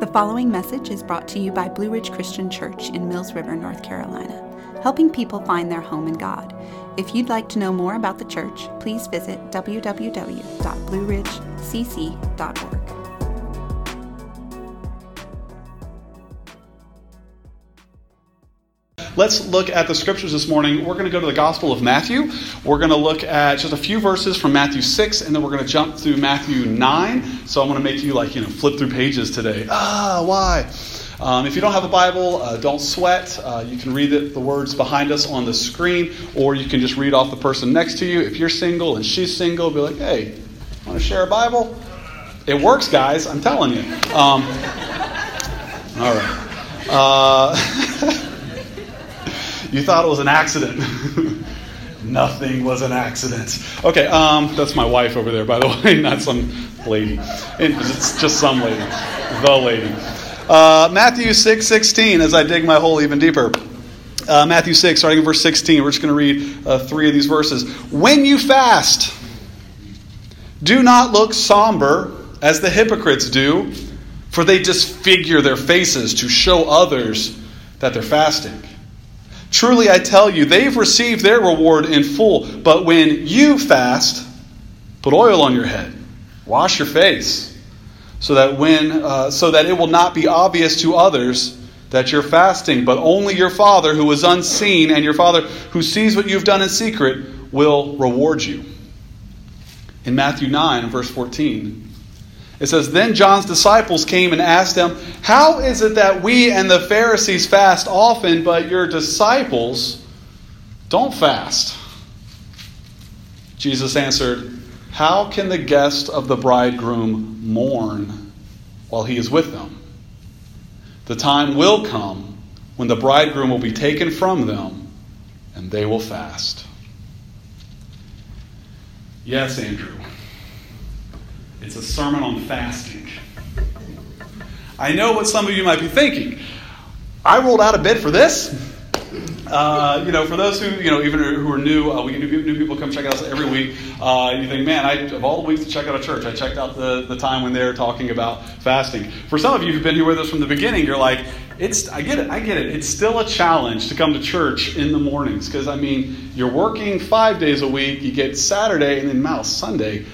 The following message is brought to you by Blue Ridge Christian Church in Mills River, North Carolina, helping people find their home in God. If you'd like to know more about the church, please visit www.blueridgecc.org. Let's look at the scriptures this morning. We're going to go to the Gospel of Matthew. We're going to look at just a few verses from Matthew 6, and then we're going to jump through Matthew 9. So I'm going to make you, like, you know, flip through pages today. Ah, why? Um, if you don't have a Bible, uh, don't sweat. Uh, you can read it, the words behind us on the screen, or you can just read off the person next to you. If you're single and she's single, be like, hey, want to share a Bible? It works, guys. I'm telling you. Um, all right. Uh, You thought it was an accident. Nothing was an accident. Okay, um, that's my wife over there, by the way, not some lady. It's just some lady. The lady. Uh, Matthew 6 16, as I dig my hole even deeper. Uh, Matthew 6, starting in verse 16. We're just going to read uh, three of these verses. When you fast, do not look somber as the hypocrites do, for they disfigure their faces to show others that they're fasting. Truly, I tell you, they've received their reward in full. But when you fast, put oil on your head, wash your face, so that when uh, so that it will not be obvious to others that you're fasting, but only your Father who is unseen and your Father who sees what you've done in secret will reward you. In Matthew 9, verse 14, it says, Then John's disciples came and asked him, How is it that we and the Pharisees fast often, but your disciples don't fast? Jesus answered, How can the guest of the bridegroom mourn while he is with them? The time will come when the bridegroom will be taken from them, and they will fast. Yes, Andrew. It's a sermon on fasting. I know what some of you might be thinking. I rolled out of bed for this. Uh, you know, for those who you know, even who are new, uh, we get new, new people come check us every week. Uh, you think, man, I, of all the weeks to check out a church, I checked out the, the time when they're talking about fasting. For some of you who've been here with us from the beginning, you're like, it's I get it, I get it. It's still a challenge to come to church in the mornings because I mean, you're working five days a week. You get Saturday and then Mouse Sunday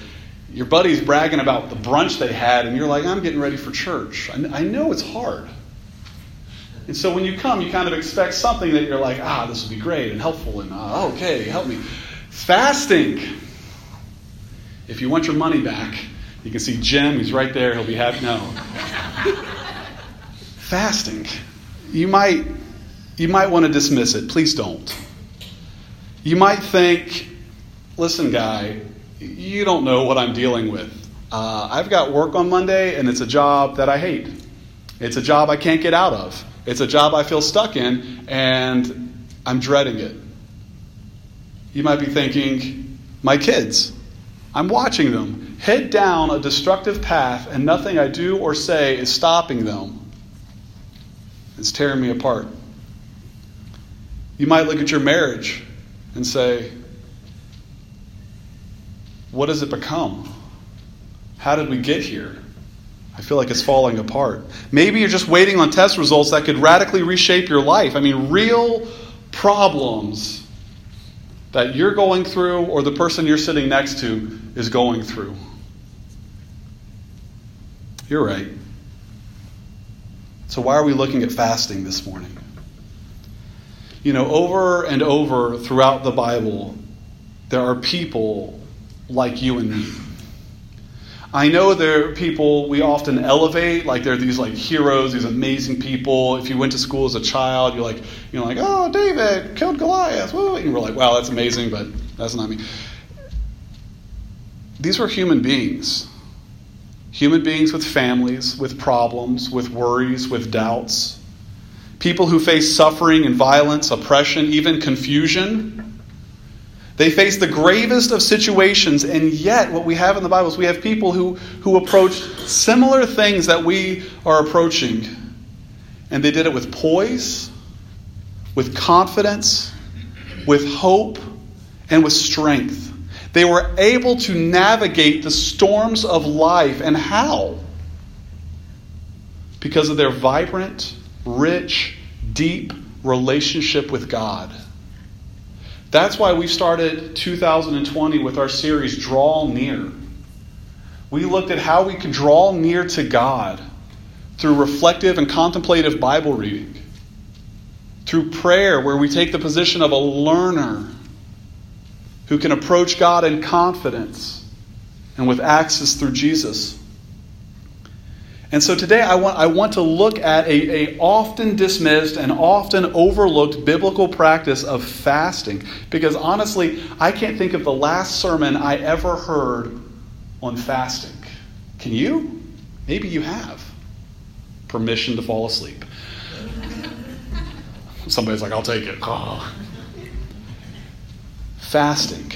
your buddy's bragging about the brunch they had, and you're like, I'm getting ready for church. I, know it's hard. And so when you come, you kind of expect something that you're like, ah, this will be great and helpful, and uh, okay, help me. Fasting. If you want your money back, you can see Jim, he's right there, he'll be happy. No. Fasting. You might you might want to dismiss it. Please don't. You might think, listen, guy, you don't know what I'm dealing with. Uh, I've got work on Monday, and it's a job that I hate. It's a job I can't get out of. It's a job I feel stuck in, and I'm dreading it. You might be thinking, my kids, I'm watching them head down a destructive path, and nothing I do or say is stopping them. It's tearing me apart. You might look at your marriage and say, what does it become? How did we get here? I feel like it's falling apart. Maybe you're just waiting on test results that could radically reshape your life. I mean, real problems that you're going through or the person you're sitting next to is going through. You're right. So, why are we looking at fasting this morning? You know, over and over throughout the Bible, there are people like you and me. I know there are people we often elevate, like they're these like heroes, these amazing people. If you went to school as a child, you're like, you know, like, oh, David killed Goliath. Woo. And we're like, wow, that's amazing, but that's not me. These were human beings. Human beings with families, with problems, with worries, with doubts. People who face suffering and violence, oppression, even confusion they face the gravest of situations, and yet, what we have in the Bible is we have people who, who approached similar things that we are approaching. And they did it with poise, with confidence, with hope, and with strength. They were able to navigate the storms of life. And how? because of their vibrant, rich, deep relationship with God. That's why we started 2020 with our series, Draw Near. We looked at how we could draw near to God through reflective and contemplative Bible reading, through prayer, where we take the position of a learner who can approach God in confidence and with access through Jesus. And so today I want, I want to look at a, a often dismissed and often overlooked biblical practice of fasting. Because honestly, I can't think of the last sermon I ever heard on fasting. Can you? Maybe you have. Permission to fall asleep. Somebody's like, I'll take it. Oh. Fasting.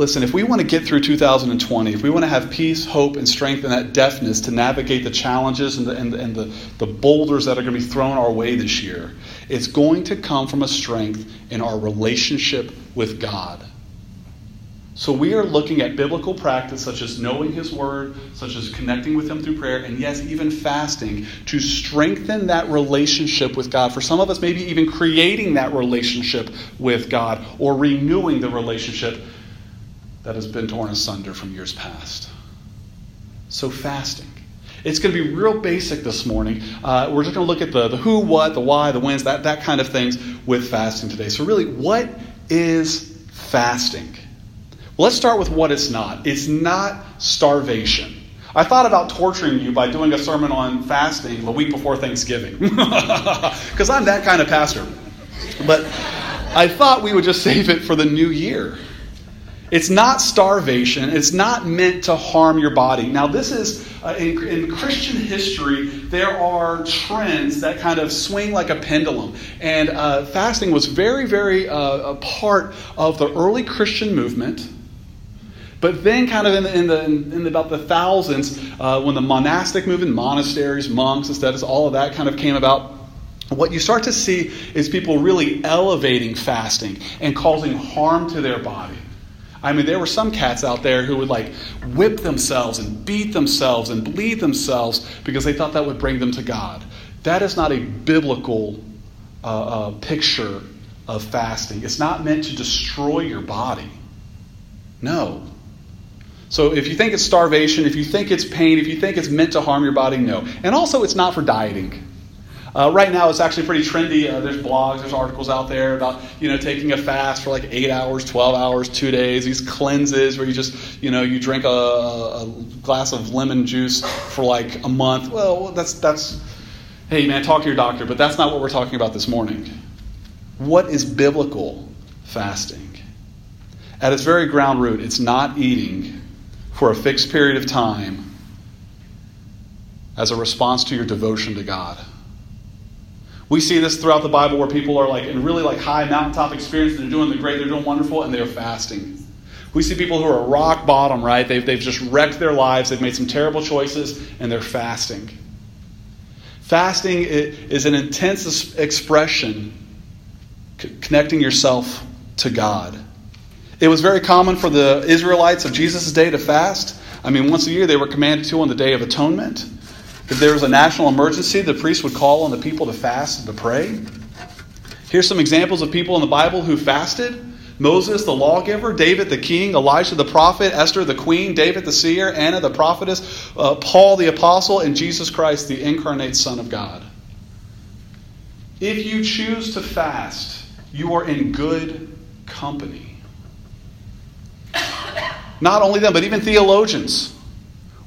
Listen, if we want to get through 2020, if we want to have peace, hope, and strength and that deftness to navigate the challenges and the, and, and the, the boulders that are going to be thrown our way this year, it's going to come from a strength in our relationship with God. So we are looking at biblical practice such as knowing His Word, such as connecting with Him through prayer, and yes, even fasting to strengthen that relationship with God. For some of us, maybe even creating that relationship with God or renewing the relationship that has been torn asunder from years past. So, fasting. It's going to be real basic this morning. Uh, we're just going to look at the, the who, what, the why, the whens, that, that kind of things with fasting today. So, really, what is fasting? Well, let's start with what it's not. It's not starvation. I thought about torturing you by doing a sermon on fasting the week before Thanksgiving, because I'm that kind of pastor. But I thought we would just save it for the new year. It's not starvation. It's not meant to harm your body. Now, this is, uh, in, in, Christian history, there are trends that kind of swing like a pendulum. And uh, fasting was very, very uh, a part of the early Christian movement. But then, kind of in, the, in, the, in about the thousands, uh, when the monastic movement, monasteries, monks, ascetics, all of that kind of came about, what you start to see is people really elevating fasting and causing harm to their body. I mean, there were some cats out there who would like whip themselves and beat themselves and bleed themselves because they thought that would bring them to God. That is not a biblical uh, uh, picture of fasting. It's not meant to destroy your body. No. So if you think it's starvation, if you think it's pain, if you think it's meant to harm your body, no. And also, it's not for dieting. Uh, right now, it's actually pretty trendy. Uh, there's blogs, there's articles out there about you know taking a fast for like eight hours, twelve hours, two days. These cleanses where you just you know you drink a, a glass of lemon juice for like a month. Well, that's that's hey man, talk to your doctor. But that's not what we're talking about this morning. What is biblical fasting? At its very ground root, it's not eating for a fixed period of time as a response to your devotion to God. We see this throughout the Bible where people are like in really like high mountaintop experience, they're doing the great, they're doing wonderful, and they're fasting. We see people who are rock bottom, right? They've, they've just wrecked their lives, they've made some terrible choices, and they're fasting. Fasting is an intense expression connecting yourself to God. It was very common for the Israelites of Jesus' day to fast. I mean, once a year they were commanded to on the Day of Atonement. If there was a national emergency, the priest would call on the people to fast and to pray. Here's some examples of people in the Bible who fasted Moses, the lawgiver, David, the king, Elijah, the prophet, Esther, the queen, David, the seer, Anna, the prophetess, uh, Paul, the apostle, and Jesus Christ, the incarnate Son of God. If you choose to fast, you are in good company. Not only them, but even theologians.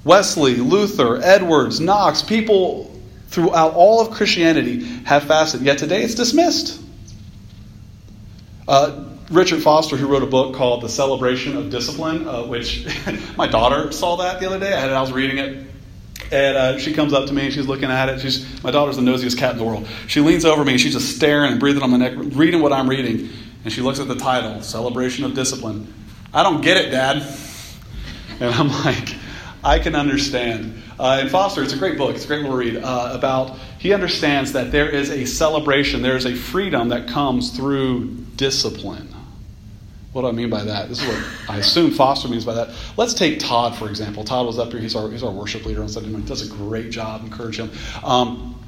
Wesley, Luther, Edwards, Knox, people throughout all of Christianity have fasted, yet today it's dismissed. Uh, Richard Foster, who wrote a book called The Celebration of Discipline, uh, which my daughter saw that the other day. I, had, I was reading it. And uh, she comes up to me and she's looking at it. She's, my daughter's the nosiest cat in the world. She leans over me and she's just staring and breathing on my neck, reading what I'm reading. And she looks at the title, Celebration of Discipline. I don't get it, Dad. And I'm like, I can understand. Uh, and Foster, it's a great book. It's a great little read uh, about. He understands that there is a celebration, there is a freedom that comes through discipline. What do I mean by that? This is what I assume Foster means by that. Let's take Todd, for example. Todd was up here. He's our, he's our worship leader on Sunday morning. He does a great job. Encourage him. Um,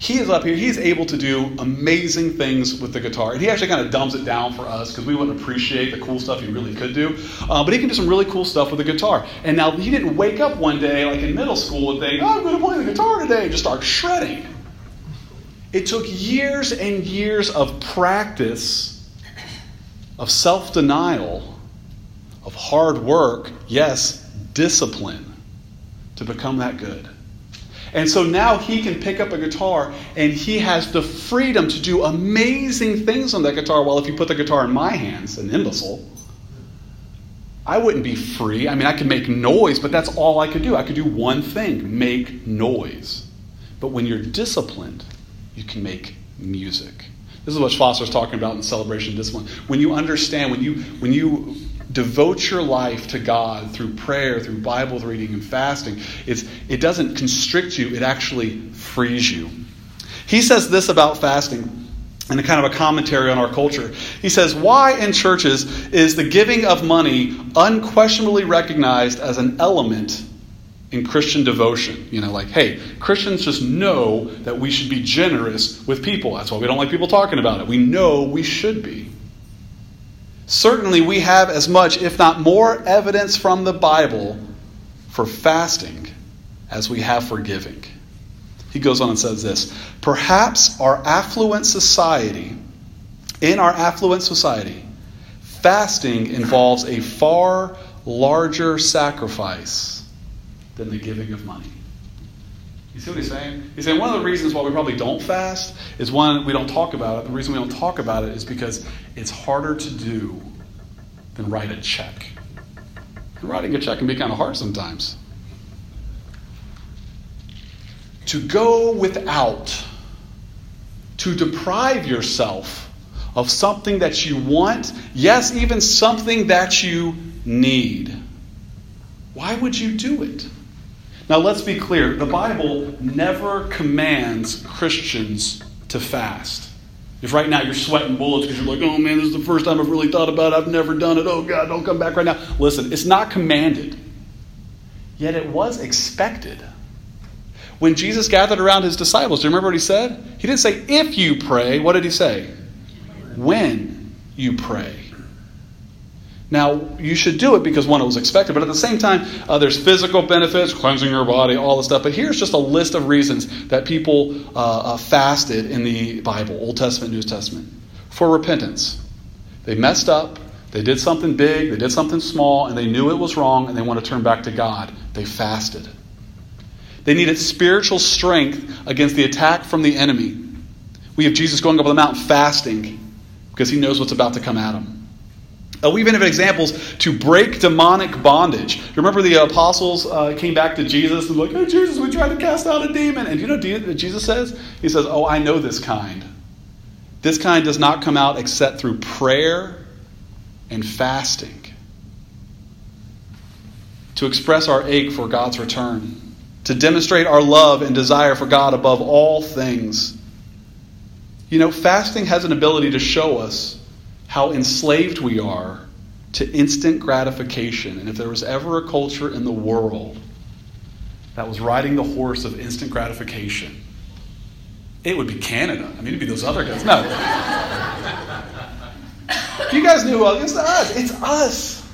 he is up here. He's able to do amazing things with the guitar. And he actually kind of dumbs it down for us because we wouldn't appreciate the cool stuff he really could do. Uh, but he can do some really cool stuff with the guitar. And now he didn't wake up one day, like in middle school, and think, oh, I'm going to play the guitar today, and just start shredding. It took years and years of practice, of self denial, of hard work, yes, discipline, to become that good. And so now he can pick up a guitar and he has the freedom to do amazing things on that guitar. Well, if you put the guitar in my hands, an imbecile, I wouldn't be free. I mean, I could make noise, but that's all I could do. I could do one thing make noise. But when you're disciplined, you can make music. This is what Foster's talking about in celebration discipline. When you understand, when you when you devote your life to God through prayer, through Bible reading and fasting, it's, it doesn't constrict you, it actually frees you. He says this about fasting in a kind of a commentary on our culture. He says, Why in churches is the giving of money unquestionably recognized as an element in Christian devotion? You know, like, hey, Christians just know that we should be generous with people. That's why we don't like people talking about it. We know we should be. Certainly, we have as much, if not more, evidence from the Bible for fasting as we have for giving. He goes on and says this Perhaps our affluent society, in our affluent society, fasting involves a far larger sacrifice than the giving of money. You see what he's saying? He's saying one of the reasons why we probably don't fast is one, we don't talk about it. The reason we don't talk about it is because it's harder to do than write a check. And writing a check can be kind of hard sometimes. To go without, to deprive yourself of something that you want, yes, even something that you need. Why would you do it? Now, let's be clear the Bible never commands Christians to fast. If right now you're sweating bullets because you're like, oh man, this is the first time I've really thought about it, I've never done it, oh God, don't come back right now. Listen, it's not commanded, yet it was expected. When Jesus gathered around his disciples, do you remember what he said? He didn't say, if you pray. What did he say? When you pray. Now, you should do it because one, it was expected, but at the same time, uh, there's physical benefits, cleansing your body, all this stuff. But here's just a list of reasons that people uh, uh, fasted in the Bible, Old Testament, New Testament, for repentance. They messed up, they did something big, they did something small, and they knew it was wrong, and they want to turn back to God. They fasted. They needed spiritual strength against the attack from the enemy. We have Jesus going up on the mountain fasting because he knows what's about to come at him. Uh, we even have examples to break demonic bondage. Remember the apostles uh, came back to Jesus and like, "Hey Jesus, we tried to cast out a demon." And you know what Jesus says? He says, "Oh, I know this kind. This kind does not come out except through prayer and fasting." To express our ache for God's return, to demonstrate our love and desire for God above all things. You know, fasting has an ability to show us how enslaved we are to instant gratification. And if there was ever a culture in the world that was riding the horse of instant gratification, it would be Canada. I mean, it'd be those other guys. No. you guys knew who it's us. It's us.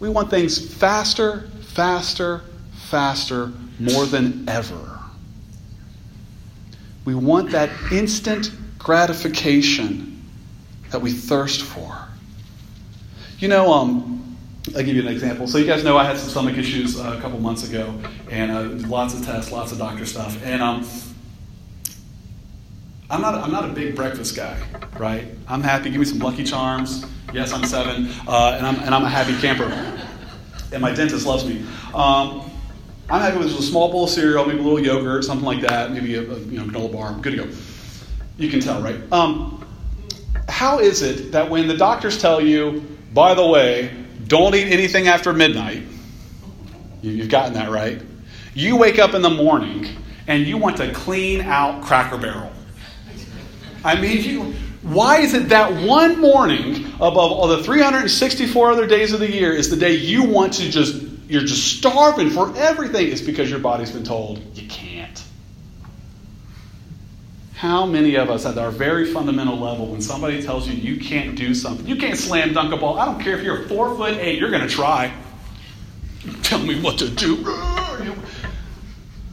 We want things faster, faster, faster, more than ever. We want that instant gratification that we thirst for. You know, um, I'll give you an example. So you guys know I had some stomach issues uh, a couple months ago, and uh, lots of tests, lots of doctor stuff, and um, I'm not I'm not a big breakfast guy, right? I'm happy. Give me some Lucky Charms. Yes, I'm seven, uh, and I'm and I'm a happy camper, and my dentist loves me. Um, I'm happy with just a small bowl of cereal, maybe a little yogurt, something like that, maybe a, a you know granola bar. I'm good to go. You can tell, right? Um, how is it that when the doctors tell you, by the way, don't eat anything after midnight, you've gotten that right, you wake up in the morning and you want to clean out Cracker Barrel? I mean, you, Why is it that one morning, above all the 364 other days of the year, is the day you want to just, you're just starving for everything? It's because your body's been told you can't. How many of us at our very fundamental level, when somebody tells you you can't do something, you can't slam dunk a ball, I don't care if you're four foot eight, you're going to try. Tell me what to do.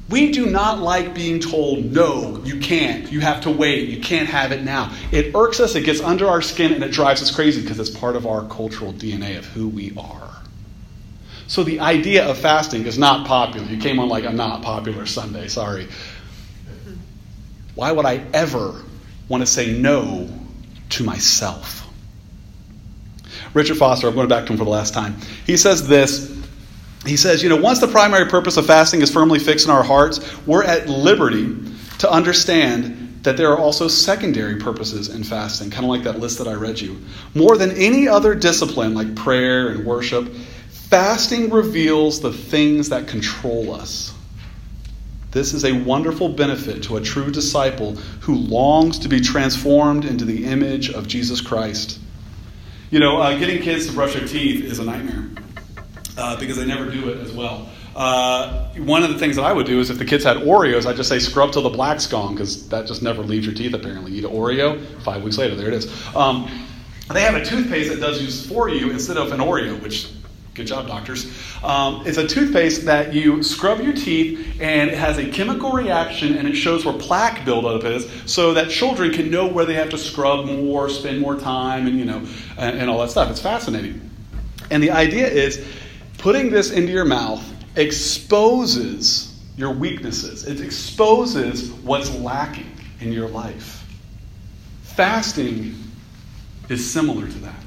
We do not like being told, no, you can't. You have to wait. You can't have it now. It irks us, it gets under our skin, and it drives us crazy because it's part of our cultural DNA of who we are. So the idea of fasting is not popular. You came on like a not popular Sunday, sorry. Why would I ever want to say no to myself? Richard Foster, I'm going back to him for the last time. He says this he says, you know, once the primary purpose of fasting is firmly fixed in our hearts, we're at liberty to understand that there are also secondary purposes in fasting, kind of like that list that I read you. More than any other discipline, like prayer and worship, fasting reveals the things that control us. This is a wonderful benefit to a true disciple who longs to be transformed into the image of Jesus Christ. You know, uh, getting kids to brush their teeth is a nightmare uh, because they never do it as well. Uh, one of the things that I would do is if the kids had Oreos, I'd just say scrub till the black's gone because that just never leaves your teeth apparently. Eat an Oreo, five weeks later, there it is. Um, they have a toothpaste that does use for you instead of an Oreo, which Good job, doctors. Um, it's a toothpaste that you scrub your teeth, and it has a chemical reaction, and it shows where plaque buildup is, so that children can know where they have to scrub more, spend more time, and you know, and, and all that stuff. It's fascinating. And the idea is putting this into your mouth exposes your weaknesses, it exposes what's lacking in your life. Fasting is similar to that.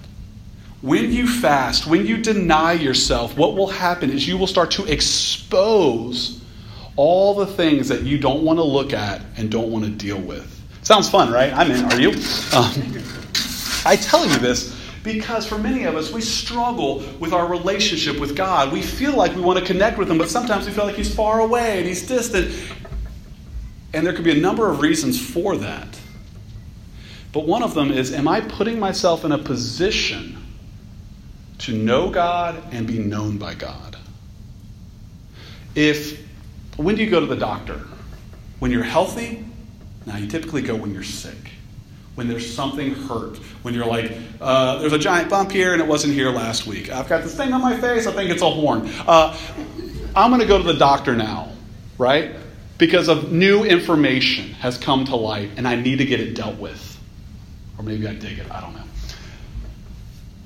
When you fast, when you deny yourself, what will happen is you will start to expose all the things that you don't want to look at and don't want to deal with. Sounds fun, right? I'm in. Are you? Um, I tell you this because for many of us, we struggle with our relationship with God. We feel like we want to connect with Him, but sometimes we feel like He's far away and He's distant. And there could be a number of reasons for that. But one of them is Am I putting myself in a position to know God and be known by God? If, when do you go to the doctor? When you're healthy? Now, you typically go when you're sick when there's something hurt, when you're like, uh, there's a giant bump here and it wasn't here last week. I've got this thing on my face, I think it's a horn. Uh, I'm going to go to the doctor now, right? Because of new information has come to light and I need to get it dealt with. Or maybe I dig it, I don't know.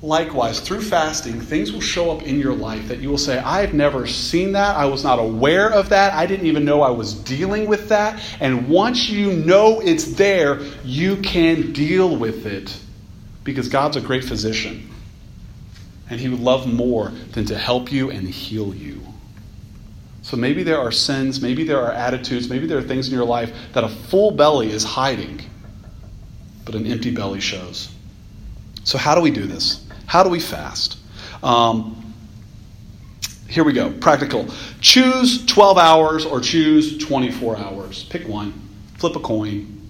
Likewise, through fasting, things will show up in your life that you will say, I've never seen that. I was not aware of that. I didn't even know I was dealing with that. And once you know it's there, you can deal with it because God's a great physician. And He would love more than to help you and heal you. So maybe there are sins, maybe there are attitudes, maybe there are things in your life that a full belly is hiding, but an empty belly shows. So, how do we do this? How do we fast? Um, here we go. Practical. Choose 12 hours or choose 24 hours. Pick one. Flip a coin.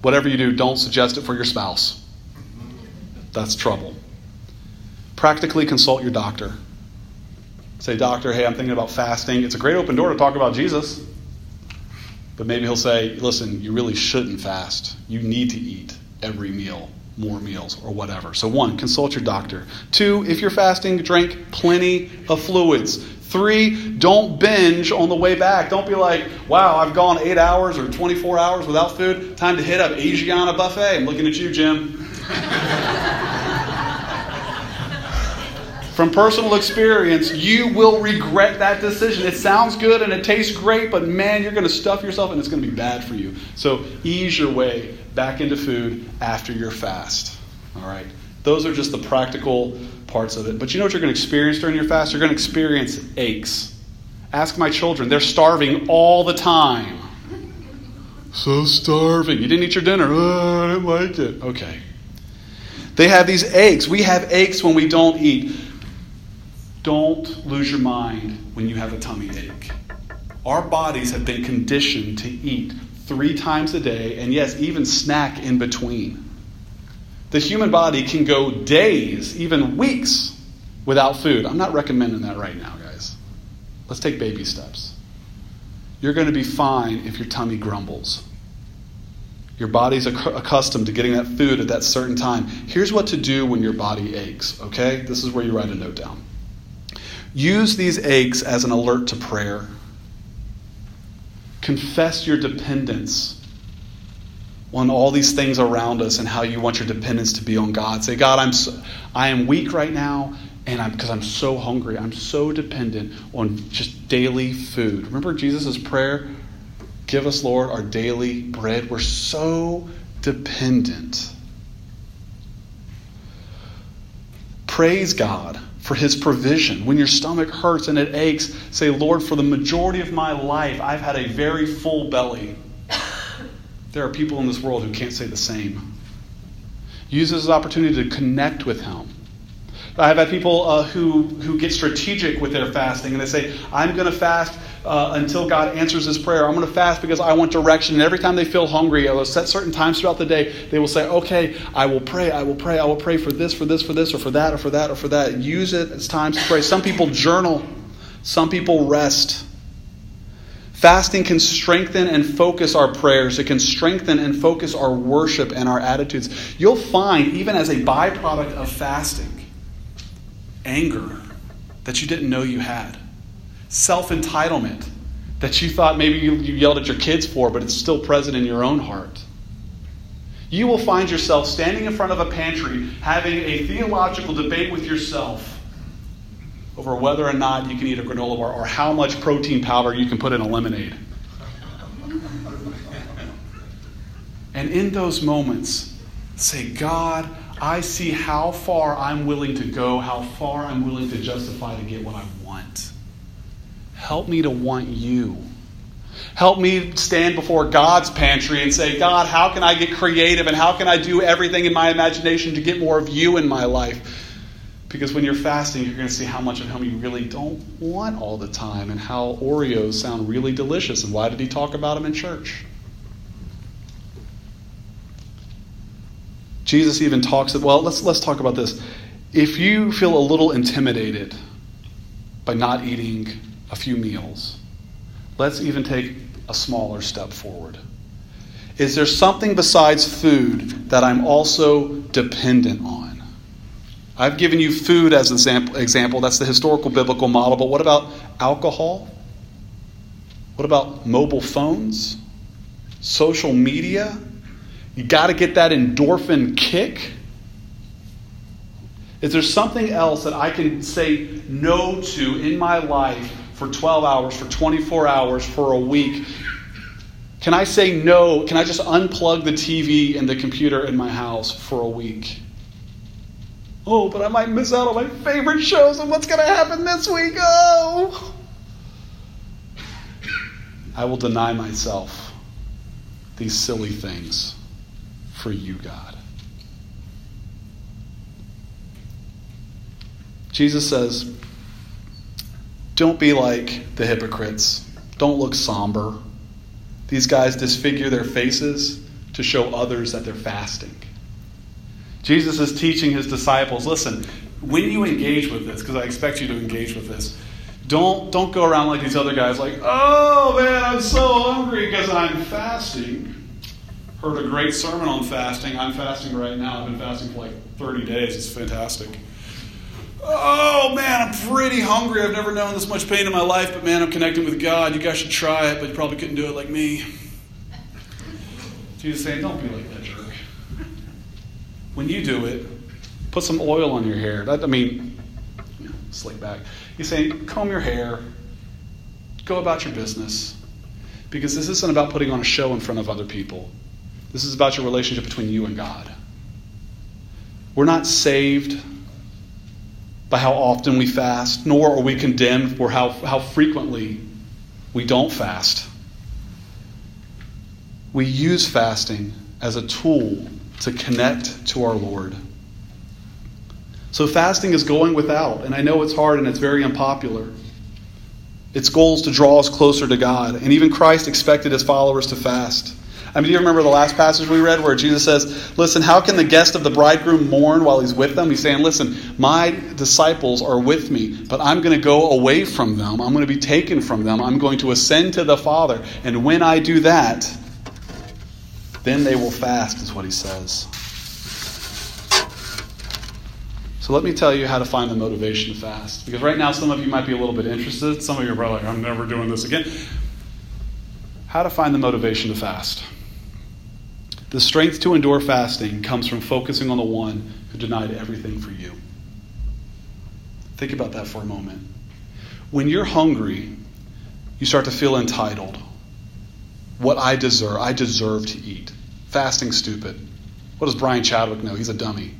Whatever you do, don't suggest it for your spouse. That's trouble. Practically consult your doctor. Say, Doctor, hey, I'm thinking about fasting. It's a great open door to talk about Jesus. But maybe he'll say, listen, you really shouldn't fast. You need to eat every meal more meals or whatever. So, one, consult your doctor. Two, if you're fasting, drink plenty of fluids. Three, don't binge on the way back. Don't be like, wow, I've gone eight hours or 24 hours without food. Time to hit up Asiana Buffet. I'm looking at you, Jim. From personal experience, you will regret that decision. It sounds good and it tastes great, but man, you're going to stuff yourself and it's going to be bad for you. So ease your way back into food after your fast. All right? Those are just the practical parts of it. But you know what you're going to experience during your fast? You're going to experience aches. Ask my children. They're starving all the time. So starving. You didn't eat your dinner. Oh, I didn't like it. Okay. They have these aches. We have aches when we don't eat. Don't lose your mind when you have a tummy ache. Our bodies have been conditioned to eat three times a day, and yes, even snack in between. the human body can go days, even weeks, without food. I'm not recommending that right now, guys. Let's take baby steps. You're going to be fine if your tummy grumbles. Your body's accustomed to getting that food at that certain time. Here's what to do when your body aches, okay? This is where you write a note down. Use these aches as an alert to prayer. Confess your dependence on all these things around us and how you want your dependence to be on God. Say, God, I'm so, I am weak right now, and I'm because I'm so hungry. I'm so dependent on just daily food. Remember Jesus' prayer Give us, Lord, our daily bread. We're so dependent. Praise God for his provision. When your stomach hurts and it aches, say, Lord, for the majority of my life, I've had a very full belly. There are people in this world who can't say the same. Use this opportunity to connect with him. I've had people uh, who, who get strategic with their fasting and they say, I'm going to fast uh, until God answers his prayer. I'm going to fast because I want direction. And every time they feel hungry, they'll set certain times throughout the day. They will say, okay, I will pray, I will pray, I will pray for this, for this, for this, or for that, or for that, or for that. Use it as times to pray. Some people journal, some people rest. Fasting can strengthen and focus our prayers. It can strengthen and focus our worship and our attitudes. You'll find, even as a byproduct of fasting, anger that you didn't know you had self entitlement that you thought maybe you, you yelled at your kids for, but it's still present in your own heart. You will find yourself standing in front of a pantry having a theological debate with yourself over whether or not you can eat a granola bar or how much protein powder you can put in a lemonade. And in those moments, say, God, I see how far I'm willing to go, how far I'm willing to justify to get what I want. Help me to want you. Help me stand before God's pantry and say, God, how can I get creative and how can I do everything in my imagination to get more of you in my life? Because when you're fasting, you're going to see how much of Him you really don't want all the time and how Oreos sound really delicious. And why did He talk about them in church? Jesus even talks, well, let's, let's talk about this. If you feel a little intimidated by not eating a few meals. Let's even take a smaller step forward. Is there something besides food that I'm also dependent on? I've given you food as an example. That's the historical biblical model. But what about alcohol? What about mobile phones? Social media? You got to get that endorphin kick. Is there something else that I can say no to in my life for 12 hours, for 24 hours, for a week? Can I say no? Can I just unplug the TV and the computer in my house for a week? Oh, but I might miss out on my favorite shows and what's going to happen this week. Oh! I will deny myself these silly things for you, God. Jesus says, don't be like the hypocrites. Don't look somber. These guys disfigure their faces to show others that they're fasting. Jesus is teaching his disciples listen, when you engage with this, because I expect you to engage with this, don't, don't go around like these other guys, like, oh man, I'm so hungry because I'm fasting. Heard a great sermon on fasting. I'm fasting right now. I've been fasting for like 30 days. It's fantastic. Oh man, I'm pretty hungry. I've never known this much pain in my life, but man, I'm connecting with God. You guys should try it, but you probably couldn't do it like me. Jesus saying, don't be like that jerk. When you do it, put some oil on your hair. That, I mean, slick back. He's saying, comb your hair, go about your business. Because this isn't about putting on a show in front of other people. This is about your relationship between you and God. We're not saved by how often we fast, nor are we condemned for how, how frequently we don't fast. We use fasting as a tool to connect to our Lord. So, fasting is going without, and I know it's hard and it's very unpopular. Its goal is to draw us closer to God, and even Christ expected his followers to fast. I mean, do you remember the last passage we read where Jesus says, Listen, how can the guest of the bridegroom mourn while he's with them? He's saying, Listen, my disciples are with me, but I'm going to go away from them. I'm going to be taken from them. I'm going to ascend to the Father. And when I do that, then they will fast, is what he says. So let me tell you how to find the motivation to fast. Because right now, some of you might be a little bit interested. Some of you are probably like, I'm never doing this again. How to find the motivation to fast. The strength to endure fasting comes from focusing on the one who denied everything for you. Think about that for a moment. When you're hungry, you start to feel entitled. What I deserve, I deserve to eat. Fasting stupid. What does Brian Chadwick know? He's a dummy.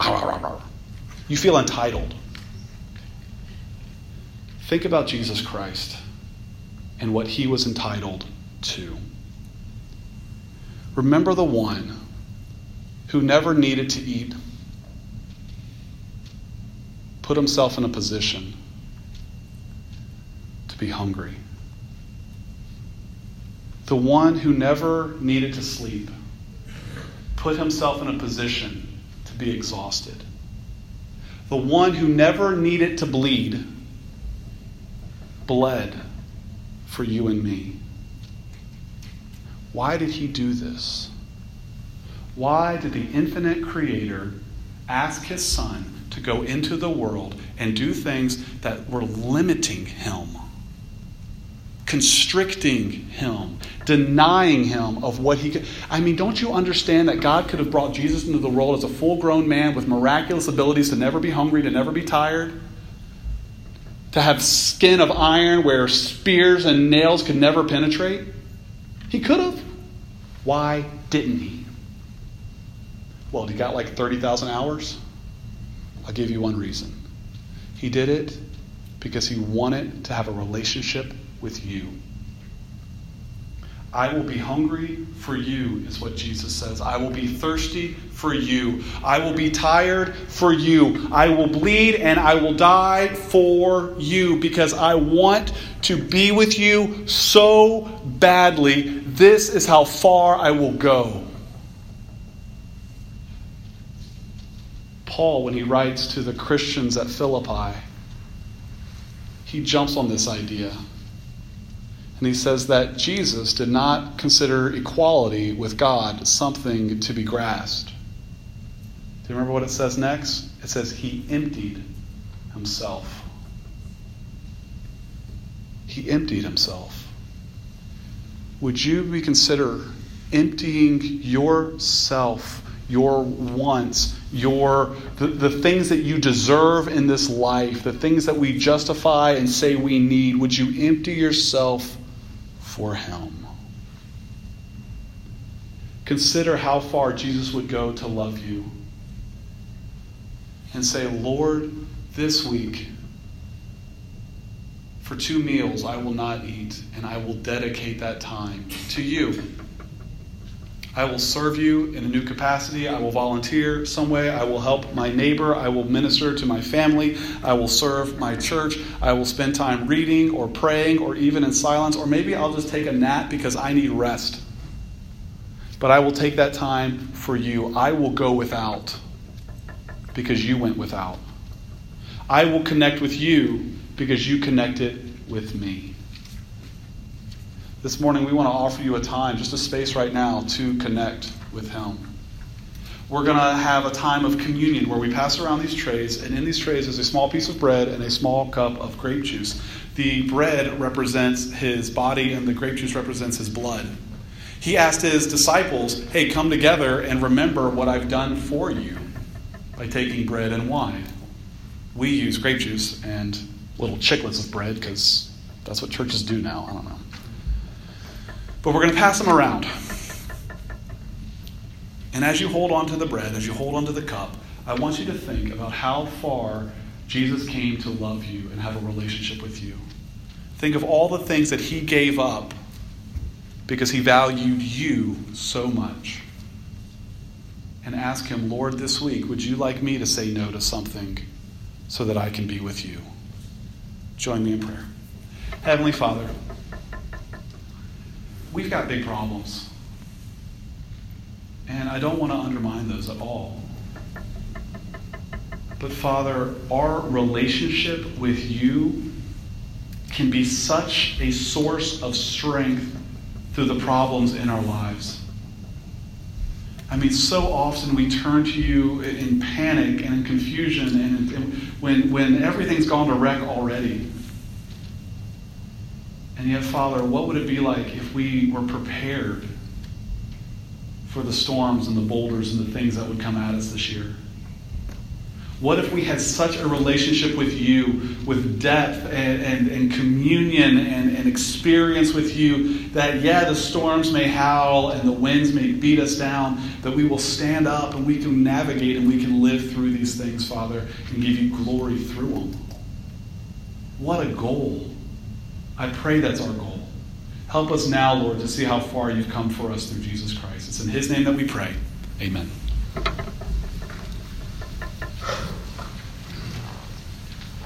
You feel entitled. Think about Jesus Christ and what he was entitled to. Remember the one who never needed to eat, put himself in a position to be hungry. The one who never needed to sleep, put himself in a position to be exhausted the one who never needed to bleed, bled for you and me. Why did he do this? Why did the infinite creator ask his son to go into the world and do things that were limiting him? constricting him, denying him of what he could. I mean, don't you understand that God could have brought Jesus into the world as a full grown man with miraculous abilities to never be hungry, to never be tired? To have skin of iron where spears and nails could never penetrate? He could have. Why didn't he? Well, he got like 30,000 hours? I'll give you one reason. He did it because he wanted to have a relationship with you. I will be hungry for you, is what Jesus says. I will be thirsty for you. I will be tired for you. I will bleed and I will die for you because I want to be with you so badly. This is how far I will go. Paul, when he writes to the Christians at Philippi, he jumps on this idea. And he says that Jesus did not consider equality with God something to be grasped. Do you remember what it says next? It says he emptied himself. He emptied himself. Would you reconsider emptying yourself, your wants, your the, the things that you deserve in this life, the things that we justify and say we need? Would you empty yourself for him. Consider how far Jesus would go to love you. And say, Lord, this week, for two meals I will not eat, and I will dedicate that time to you. I will serve you in a new capacity. I will volunteer some way. I will help my neighbor. I will minister to my family. I will serve my church. I will spend time reading or praying or even in silence. Or maybe I'll just take a nap because I need rest. But I will take that time for you. I will go without because you went without. I will connect with you because you connected with me. This morning, we want to offer you a time, just a space right now, to connect with Him. We're going to have a time of communion where we pass around these trays, and in these trays is a small piece of bread and a small cup of grape juice. The bread represents His body, and the grape juice represents His blood. He asked His disciples, Hey, come together and remember what I've done for you by taking bread and wine. We use grape juice and little chiclets of bread because that's what churches do now. I don't know. But we're going to pass them around. And as you hold on to the bread, as you hold on to the cup, I want you to think about how far Jesus came to love you and have a relationship with you. Think of all the things that he gave up because he valued you so much. And ask him, Lord, this week, would you like me to say no to something so that I can be with you? Join me in prayer. Heavenly Father, we've got big problems. And I don't want to undermine those at all. But Father, our relationship with you can be such a source of strength through the problems in our lives. I mean, so often we turn to you in panic and in confusion and when, when everything's gone to wreck already. And yet, Father, what would it be like if we were prepared for the storms and the boulders and the things that would come at us this year? What if we had such a relationship with you, with depth and, and, and communion and, and experience with you, that, yeah, the storms may howl and the winds may beat us down, that we will stand up and we can navigate and we can live through these things, Father, and give you glory through them? What a goal. I pray that's our goal. Help us now, Lord, to see how far you've come for us through Jesus Christ. It's in his name that we pray. Amen.